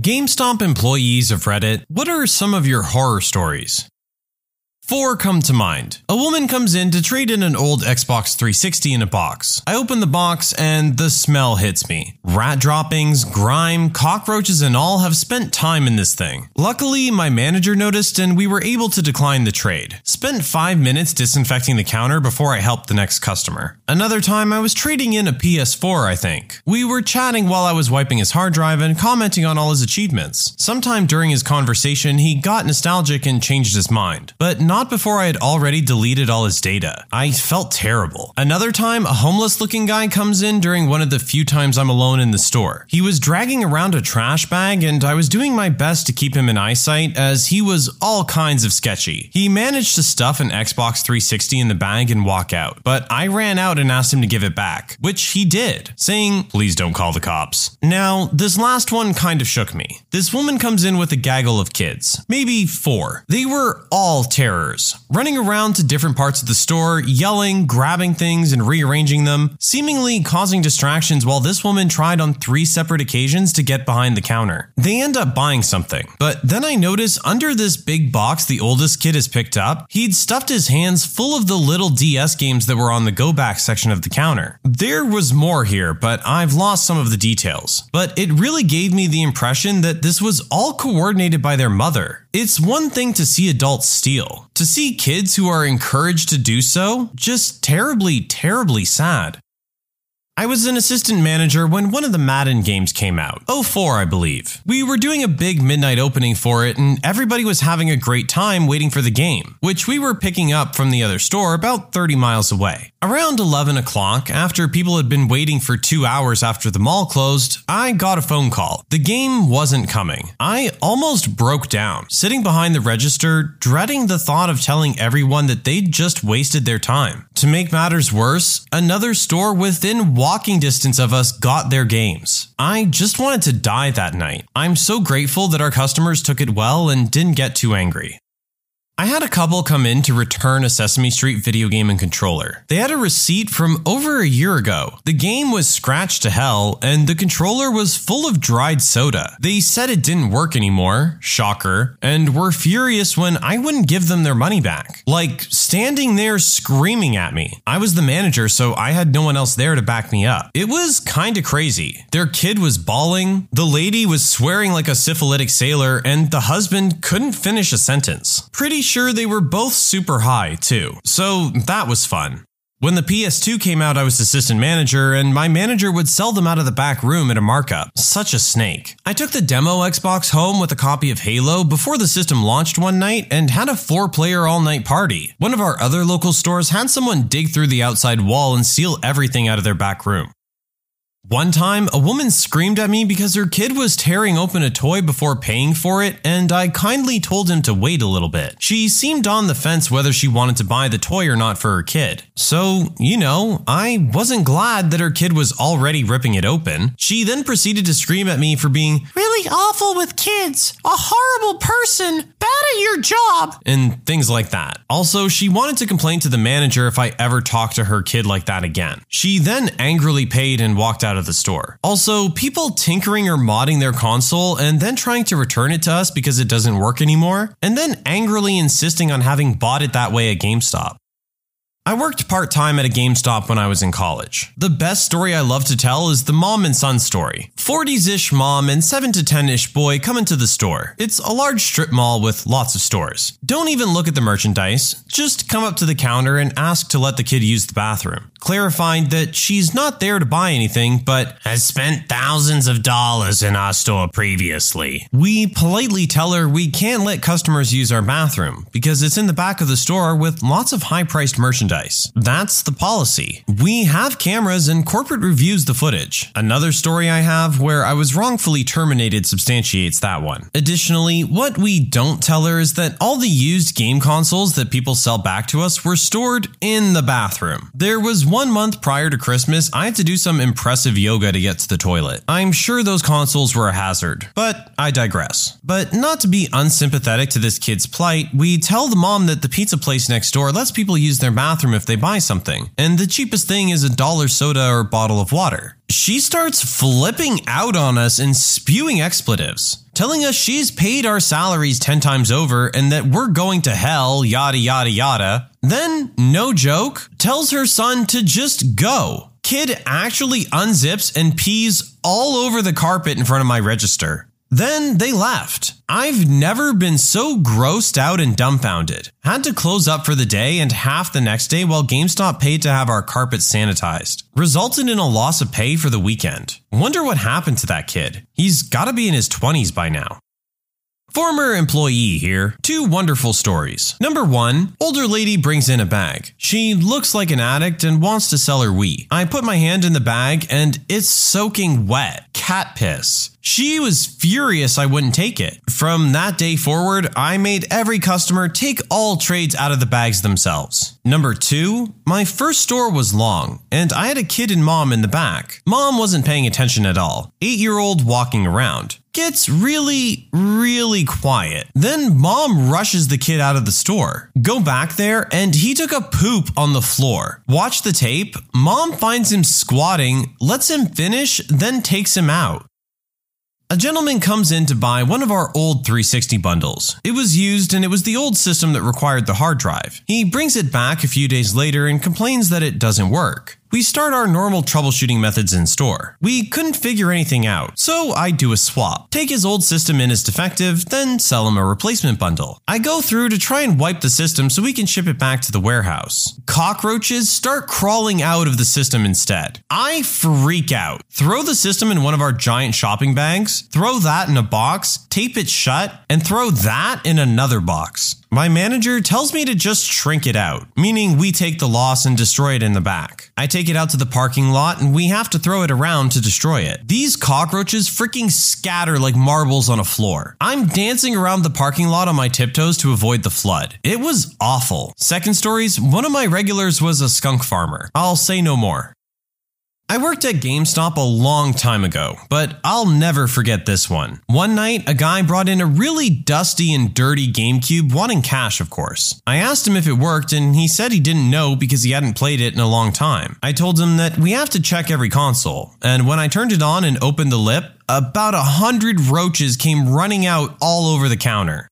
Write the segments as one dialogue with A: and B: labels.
A: GameStop employees of Reddit, what are some of your horror stories? Four come to mind. A woman comes in to trade in an old Xbox 360 in a box. I open the box and the smell hits me. Rat droppings, grime, cockroaches, and all have spent time in this thing. Luckily, my manager noticed and we were able to decline the trade. Spent five minutes disinfecting the counter before I helped the next customer. Another time, I was trading in a PS4, I think. We were chatting while I was wiping his hard drive and commenting on all his achievements. Sometime during his conversation, he got nostalgic and changed his mind. But not not before I had already deleted all his data. I felt terrible. Another time, a homeless looking guy comes in during one of the few times I'm alone in the store. He was dragging around a trash bag, and I was doing my best to keep him in eyesight as he was all kinds of sketchy. He managed to stuff an Xbox 360 in the bag and walk out, but I ran out and asked him to give it back, which he did, saying, Please don't call the cops. Now, this last one kind of shook me. This woman comes in with a gaggle of kids, maybe four. They were all terror running around to different parts of the store, yelling, grabbing things, and rearranging them, seemingly causing distractions while this woman tried on three separate occasions to get behind the counter. They end up buying something, but then I notice under this big box the oldest kid has picked up, he'd stuffed his hands full of the little DS games that were on the go back section of the counter. There was more here, but I've lost some of the details. But it really gave me the impression that this was all coordinated by their mother. It's one thing to see adults steal. To see kids who are encouraged to do so, just terribly, terribly sad. I was an assistant manager when one of the Madden games came out. 04, I believe. We were doing a big midnight opening for it, and everybody was having a great time waiting for the game, which we were picking up from the other store about 30 miles away. Around 11 o'clock, after people had been waiting for two hours after the mall closed, I got a phone call. The game wasn't coming. I almost broke down, sitting behind the register, dreading the thought of telling everyone that they'd just wasted their time. To make matters worse, another store within walking distance of us got their games. I just wanted to die that night. I'm so grateful that our customers took it well and didn't get too angry. I had a couple come in to return a Sesame Street video game and controller. They had a receipt from over a year ago. The game was scratched to hell, and the controller was full of dried soda. They said it didn't work anymore, shocker, and were furious when I wouldn't give them their money back. Like, standing there screaming at me. I was the manager, so I had no one else there to back me up. It was kinda crazy. Their kid was bawling, the lady was swearing like a syphilitic sailor, and the husband couldn't finish a sentence. Pretty sure they were both super high, too. So that was fun. When the PS2 came out, I was assistant manager, and my manager would sell them out of the back room at a markup. Such a snake. I took the demo Xbox home with a copy of Halo before the system launched one night and had a four player all night party. One of our other local stores had someone dig through the outside wall and steal everything out of their back room. One time, a woman screamed at me because her kid was tearing open a toy before paying for it, and I kindly told him to wait a little bit. She seemed on the fence whether she wanted to buy the toy or not for her kid. So, you know, I wasn't glad that her kid was already ripping it open. She then proceeded to scream at me for being really awful with kids, a horrible person, bad at your job, and things like that. Also, she wanted to complain to the manager if I ever talked to her kid like that again. She then angrily paid and walked out of the store. Also, people tinkering or modding their console and then trying to return it to us because it doesn't work anymore, and then angrily insisting on having bought it that way at GameStop. I worked part time at a GameStop when I was in college. The best story I love to tell is the mom and son story. 40s ish mom and 7 to 10 ish boy come into the store. It's a large strip mall with lots of stores. Don't even look at the merchandise, just come up to the counter and ask to let the kid use the bathroom clarifying that she's not there to buy anything, but has spent thousands of dollars in our store previously. We politely tell her we can't let customers use our bathroom because it's in the back of the store with lots of high priced merchandise. That's the policy. We have cameras and corporate reviews the footage. Another story I have where I was wrongfully terminated substantiates that one. Additionally, what we don't tell her is that all the used game consoles that people sell back to us were stored in the bathroom. There was one month prior to Christmas, I had to do some impressive yoga to get to the toilet. I'm sure those consoles were a hazard, but I digress. But not to be unsympathetic to this kid's plight, we tell the mom that the pizza place next door lets people use their bathroom bathroom if they buy something, and the cheapest thing is a dollar soda or bottle of water. She starts flipping out on us and spewing expletives, telling us she's paid our salaries 10 times over and that we're going to hell, yada yada yada. Then, no joke, tells her son to just go. Kid actually unzips and pees all over the carpet in front of my register. Then they left. I've never been so grossed out and dumbfounded. Had to close up for the day and half the next day while GameStop paid to have our carpet sanitized. Resulted in a loss of pay for the weekend. Wonder what happened to that kid. He's gotta be in his 20s by now. Former employee here. Two wonderful stories. Number one, older lady brings in a bag. She looks like an addict and wants to sell her Wii. I put my hand in the bag and it's soaking wet. Cat piss. She was furious I wouldn't take it. From that day forward, I made every customer take all trades out of the bags themselves. Number two, my first store was long, and I had a kid and mom in the back. Mom wasn't paying attention at all. Eight year old walking around gets really, really quiet. Then mom rushes the kid out of the store. Go back there, and he took a poop on the floor. Watch the tape. Mom finds him squatting, lets him finish, then takes him out. A gentleman comes in to buy one of our old 360 bundles. It was used and it was the old system that required the hard drive. He brings it back a few days later and complains that it doesn't work. We start our normal troubleshooting methods in store. We couldn't figure anything out, so I do a swap. Take his old system in as defective, then sell him a replacement bundle. I go through to try and wipe the system so we can ship it back to the warehouse. Cockroaches start crawling out of the system instead. I freak out. Throw the system in one of our giant shopping bags, throw that in a box, tape it shut, and throw that in another box. My manager tells me to just shrink it out, meaning we take the loss and destroy it in the back. I take it out to the parking lot and we have to throw it around to destroy it. These cockroaches freaking scatter like marbles on a floor. I'm dancing around the parking lot on my tiptoes to avoid the flood. It was awful. Second stories, one of my regulars was a skunk farmer. I'll say no more. I worked at GameStop a long time ago, but I'll never forget this one. One night, a guy brought in a really dusty and dirty GameCube, wanting cash, of course. I asked him if it worked, and he said he didn't know because he hadn't played it in a long time. I told him that we have to check every console, and when I turned it on and opened the lip, about a hundred roaches came running out all over the counter.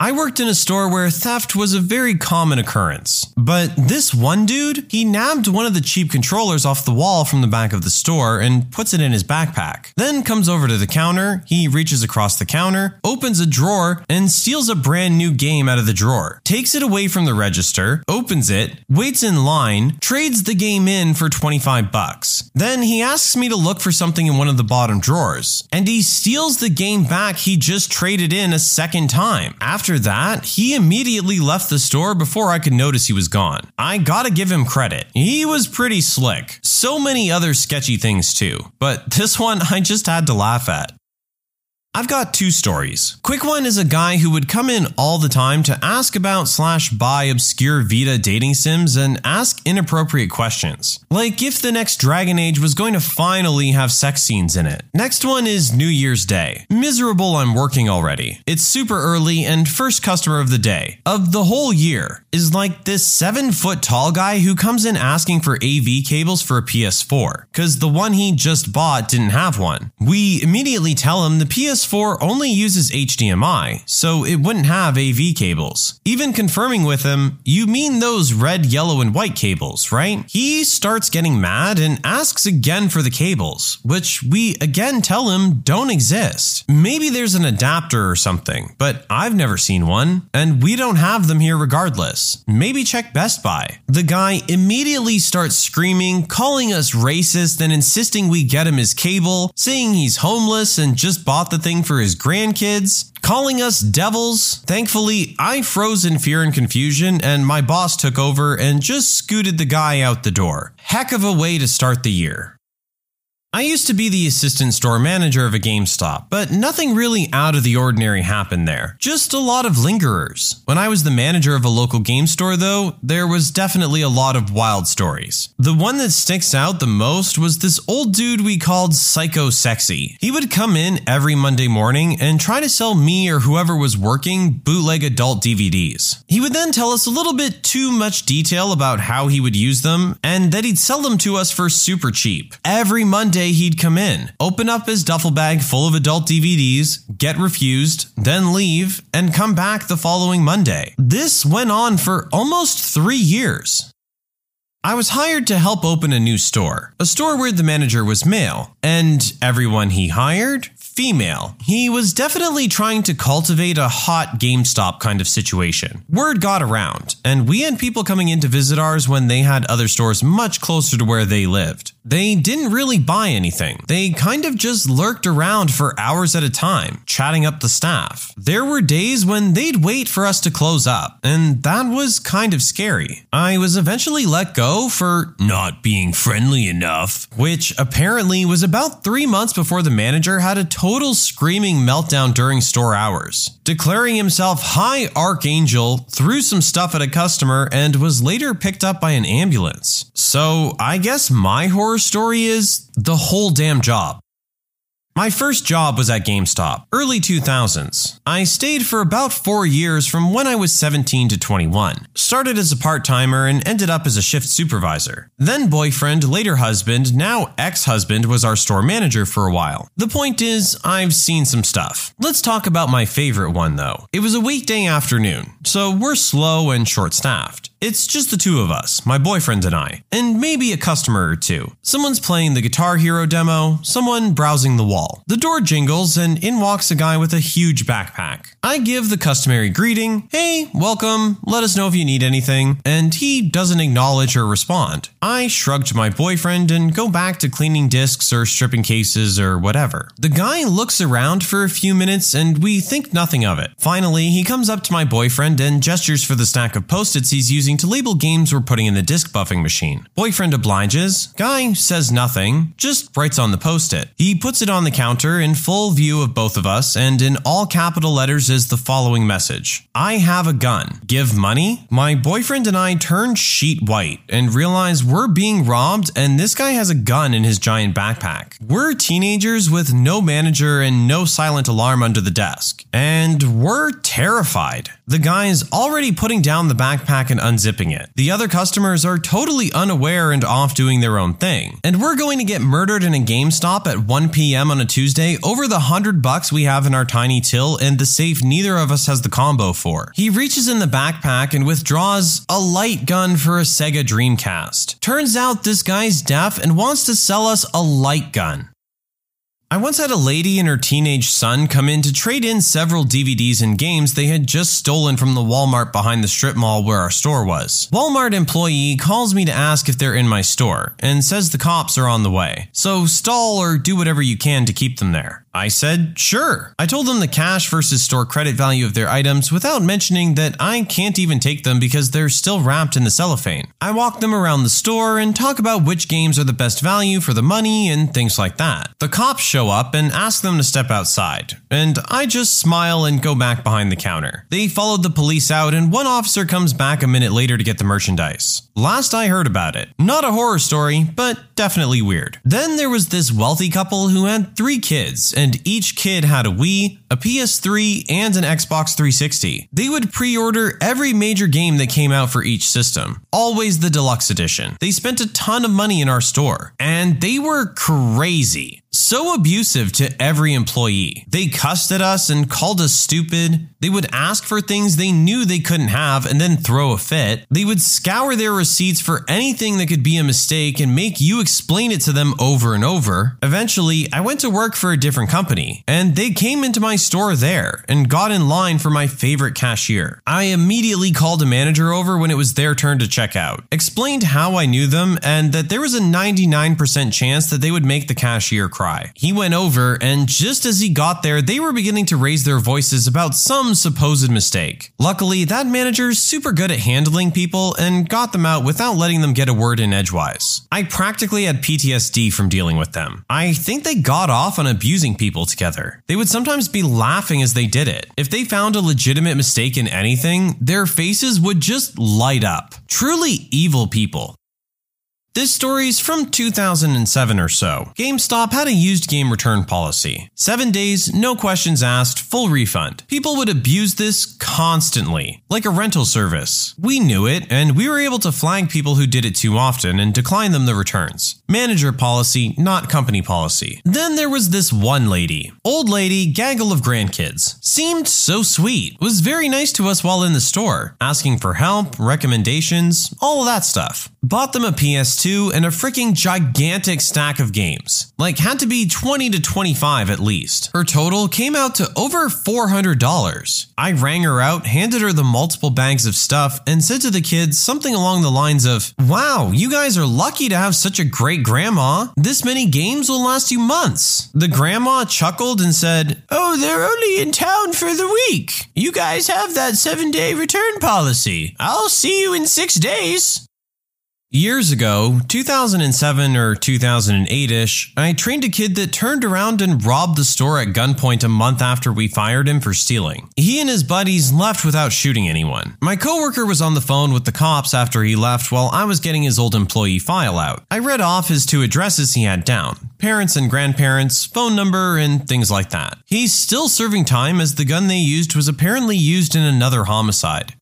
A: I worked in a store where theft was a very common occurrence. But this one dude, he nabbed one of the cheap controllers off the wall from the back of the store and puts it in his backpack. Then comes over to the counter, he reaches across the counter, opens a drawer, and steals a brand new game out of the drawer. Takes it away from the register, opens it, waits in line, trades the game in for 25 bucks. Then he asks me to look for something in one of the bottom drawers, and he steals the game back he just traded in a second time. After after that, he immediately left the store before I could notice he was gone. I gotta give him credit. He was pretty slick. So many other sketchy things too, but this one I just had to laugh at. I've got two stories. Quick one is a guy who would come in all the time to ask about slash buy obscure Vita dating sims and ask inappropriate questions. Like if the next Dragon Age was going to finally have sex scenes in it. Next one is New Year's Day. Miserable I'm working already. It's super early and first customer of the day. Of the whole year is like this 7 foot tall guy who comes in asking for AV cables for a PS4 cuz the one he just bought didn't have one. We immediately tell him the PS PS4 only uses HDMI, so it wouldn't have AV cables. Even confirming with him, you mean those red, yellow, and white cables, right? He starts getting mad and asks again for the cables, which we again tell him don't exist. Maybe there's an adapter or something, but I've never seen one, and we don't have them here regardless. Maybe check Best Buy. The guy immediately starts screaming, calling us racist, and insisting we get him his cable, saying he's homeless and just bought the for his grandkids, calling us devils. Thankfully, I froze in fear and confusion, and my boss took over and just scooted the guy out the door. Heck of a way to start the year. I used to be the assistant store manager of a GameStop, but nothing really out of the ordinary happened there. Just a lot of lingerers. When I was the manager of a local game store, though, there was definitely a lot of wild stories. The one that sticks out the most was this old dude we called Psycho Sexy. He would come in every Monday morning and try to sell me or whoever was working bootleg adult DVDs. He would then tell us a little bit too much detail about how he would use them and that he'd sell them to us for super cheap. Every Monday, he'd come in, open up his duffel bag full of adult DVDs, get refused, then leave, and come back the following Monday. This went on for almost three years. I was hired to help open a new store, a store where the manager was male, and everyone he hired female. He was definitely trying to cultivate a hot GameStop kind of situation. Word got around, and we had people coming in to visit ours when they had other stores much closer to where they lived. They didn't really buy anything. They kind of just lurked around for hours at a time, chatting up the staff. There were days when they'd wait for us to close up, and that was kind of scary. I was eventually let go for not being friendly enough, which apparently was about three months before the manager had a total screaming meltdown during store hours, declaring himself High Archangel, threw some stuff at a customer, and was later picked up by an ambulance. So I guess my horror story is the whole damn job. My first job was at GameStop, early 2000s. I stayed for about four years from when I was 17 to 21. Started as a part timer and ended up as a shift supervisor. Then boyfriend, later husband, now ex husband was our store manager for a while. The point is, I've seen some stuff. Let's talk about my favorite one though. It was a weekday afternoon, so we're slow and short staffed. It's just the two of us, my boyfriend and I, and maybe a customer or two. Someone's playing the Guitar Hero demo, someone browsing the wall. The door jingles, and in walks a guy with a huge backpack. I give the customary greeting, hey, welcome, let us know if you need anything, and he doesn't acknowledge or respond. I shrug to my boyfriend and go back to cleaning discs or stripping cases or whatever. The guy looks around for a few minutes and we think nothing of it. Finally, he comes up to my boyfriend and gestures for the stack of post its he's using to label games we're putting in the disc buffing machine. Boyfriend obliges. Guy says nothing, just writes on the post it. He puts it on the counter in full view of both of us, and in all capital letters is the following message I have a gun. Give money? My boyfriend and I turn sheet white and realize we're being robbed, and this guy has a gun in his giant backpack. We're teenagers with no manager and no silent alarm under the desk, and we're terrified. The guy is already putting down the backpack and unzipping it. The other customers are totally unaware and off doing their own thing. And we're going to get murdered in a GameStop at 1 p.m. on a Tuesday over the 100 bucks we have in our tiny till and the safe neither of us has the combo for. He reaches in the backpack and withdraws a light gun for a Sega Dreamcast. Turns out this guy's deaf and wants to sell us a light gun. I once had a lady and her teenage son come in to trade in several DVDs and games they had just stolen from the Walmart behind the strip mall where our store was. Walmart employee calls me to ask if they're in my store and says the cops are on the way. So stall or do whatever you can to keep them there. I said, sure. I told them the cash versus store credit value of their items without mentioning that I can't even take them because they're still wrapped in the cellophane. I walk them around the store and talk about which games are the best value for the money and things like that. The cops show up and ask them to step outside, and I just smile and go back behind the counter. They followed the police out, and one officer comes back a minute later to get the merchandise. Last I heard about it. Not a horror story, but definitely weird. Then there was this wealthy couple who had three kids, and each kid had a Wii, a PS3, and an Xbox 360. They would pre order every major game that came out for each system, always the deluxe edition. They spent a ton of money in our store, and they were crazy so abusive to every employee. They cussed at us and called us stupid. They would ask for things they knew they couldn't have and then throw a fit. They would scour their receipts for anything that could be a mistake and make you explain it to them over and over. Eventually, I went to work for a different company, and they came into my store there and got in line for my favorite cashier. I immediately called a manager over when it was their turn to check out, explained how I knew them, and that there was a 99% chance that they would make the cashier cry. He went over, and just as he got there, they were beginning to raise their voices about some supposed mistake. Luckily, that manager's super good at handling people and got them out without letting them get a word in edgewise. I practically had PTSD from dealing with them. I think they got off on abusing people together. They would sometimes be laughing as they did it. If they found a legitimate mistake in anything, their faces would just light up. Truly evil people. This story's from 2007 or so. GameStop had a used game return policy. Seven days, no questions asked, full refund. People would abuse this constantly, like a rental service. We knew it, and we were able to flag people who did it too often and decline them the returns. Manager policy, not company policy. Then there was this one lady. Old lady, gaggle of grandkids. Seemed so sweet. Was very nice to us while in the store, asking for help, recommendations, all of that stuff. Bought them a PS2 and a freaking gigantic stack of games. Like, had to be 20 to 25 at least. Her total came out to over $400. I rang her out, handed her the multiple bags of stuff, and said to the kids something along the lines of, Wow, you guys are lucky to have such a great grandma. This many games will last you months. The grandma chuckled and said, Oh, they're only in town for the week. You guys have that seven day return policy. I'll see you in six days. Years ago, 2007 or 2008 ish, I trained a kid that turned around and robbed the store at gunpoint a month after we fired him for stealing. He and his buddies left without shooting anyone. My coworker was on the phone with the cops after he left while I was getting his old employee file out. I read off his two addresses he had down parents and grandparents, phone number, and things like that. He's still serving time as the gun they used was apparently used in another homicide.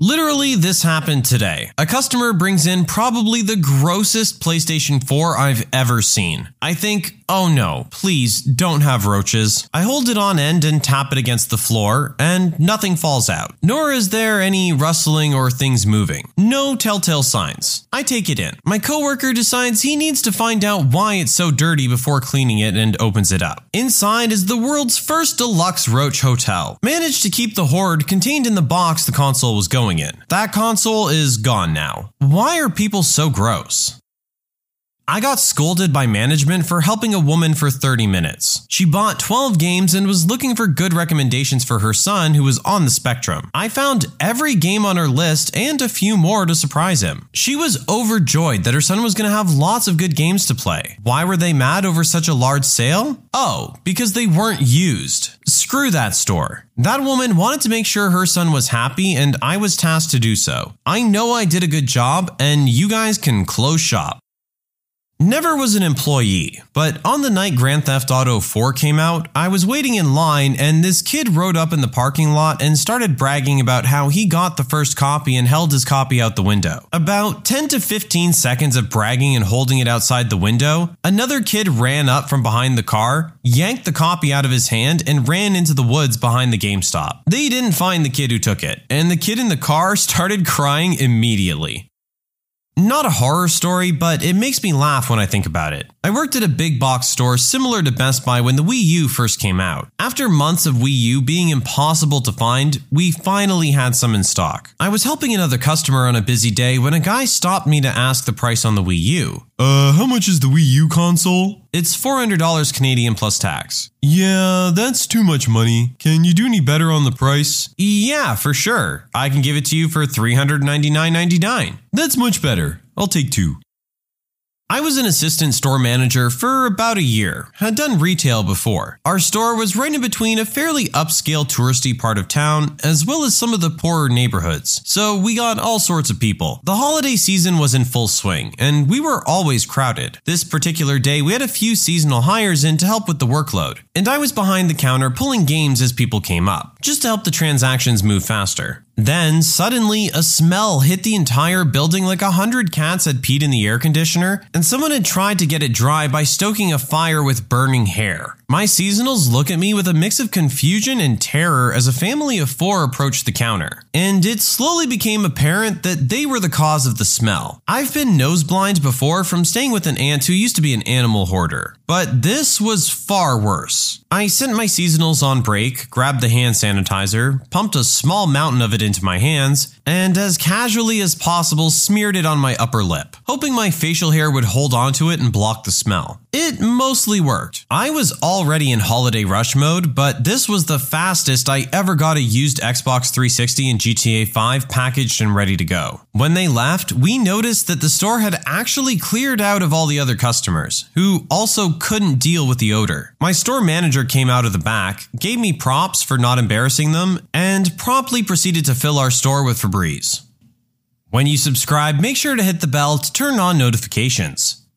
A: Literally, this happened today. A customer brings in probably the grossest PlayStation 4 I've ever seen. I think, oh no, please don't have roaches. I hold it on end and tap it against the floor, and nothing falls out. Nor is there any rustling or things moving. No telltale signs. I take it in. My coworker decides he needs to find out why it's so dirty before cleaning it and opens it up. Inside is the world's first deluxe roach hotel. Managed to keep the hoard contained in the box the console was going in. That console is gone now. Why are people so gross? I got scolded by management for helping a woman for 30 minutes. She bought 12 games and was looking for good recommendations for her son who was on the spectrum. I found every game on her list and a few more to surprise him. She was overjoyed that her son was going to have lots of good games to play. Why were they mad over such a large sale? Oh, because they weren't used. Screw that store. That woman wanted to make sure her son was happy, and I was tasked to do so. I know I did a good job, and you guys can close shop. Never was an employee, but on the night Grand Theft Auto 4 came out, I was waiting in line and this kid rode up in the parking lot and started bragging about how he got the first copy and held his copy out the window. About 10 to 15 seconds of bragging and holding it outside the window, another kid ran up from behind the car, yanked the copy out of his hand, and ran into the woods behind the GameStop. They didn't find the kid who took it, and the kid in the car started crying immediately. Not a horror story, but it makes me laugh when I think about it. I worked at a big box store similar to Best Buy when the Wii U first came out. After months of Wii U being impossible to find, we finally had some in stock. I was helping another customer on a busy day when a guy stopped me to ask the price on the Wii U. Uh, how much is the Wii U console? It's $400 Canadian plus tax. Yeah, that's too much money. Can you do any better on the price? Yeah, for sure. I can give it to you for $399.99. That's much better. I'll take two. I was an assistant store manager for about a year, had done retail before. Our store was right in between a fairly upscale touristy part of town as well as some of the poorer neighborhoods, so we got all sorts of people. The holiday season was in full swing, and we were always crowded. This particular day, we had a few seasonal hires in to help with the workload, and I was behind the counter pulling games as people came up, just to help the transactions move faster. Then, suddenly, a smell hit the entire building like a hundred cats had peed in the air conditioner, and someone had tried to get it dry by stoking a fire with burning hair. My seasonals look at me with a mix of confusion and terror as a family of four approached the counter, and it slowly became apparent that they were the cause of the smell. I've been nose blind before from staying with an aunt who used to be an animal hoarder, but this was far worse. I sent my seasonals on break, grabbed the hand sanitizer, pumped a small mountain of it into my hands, and as casually as possible smeared it on my upper lip, hoping my facial hair would hold onto it and block the smell. It mostly worked. I was already in holiday rush mode, but this was the fastest I ever got a used Xbox 360 and GTA 5 packaged and ready to go. When they left, we noticed that the store had actually cleared out of all the other customers, who also couldn't deal with the odor. My store manager came out of the back, gave me props for not embarrassing them, and promptly proceeded to fill our store with Febreze. When you subscribe, make sure to hit the bell to turn on notifications.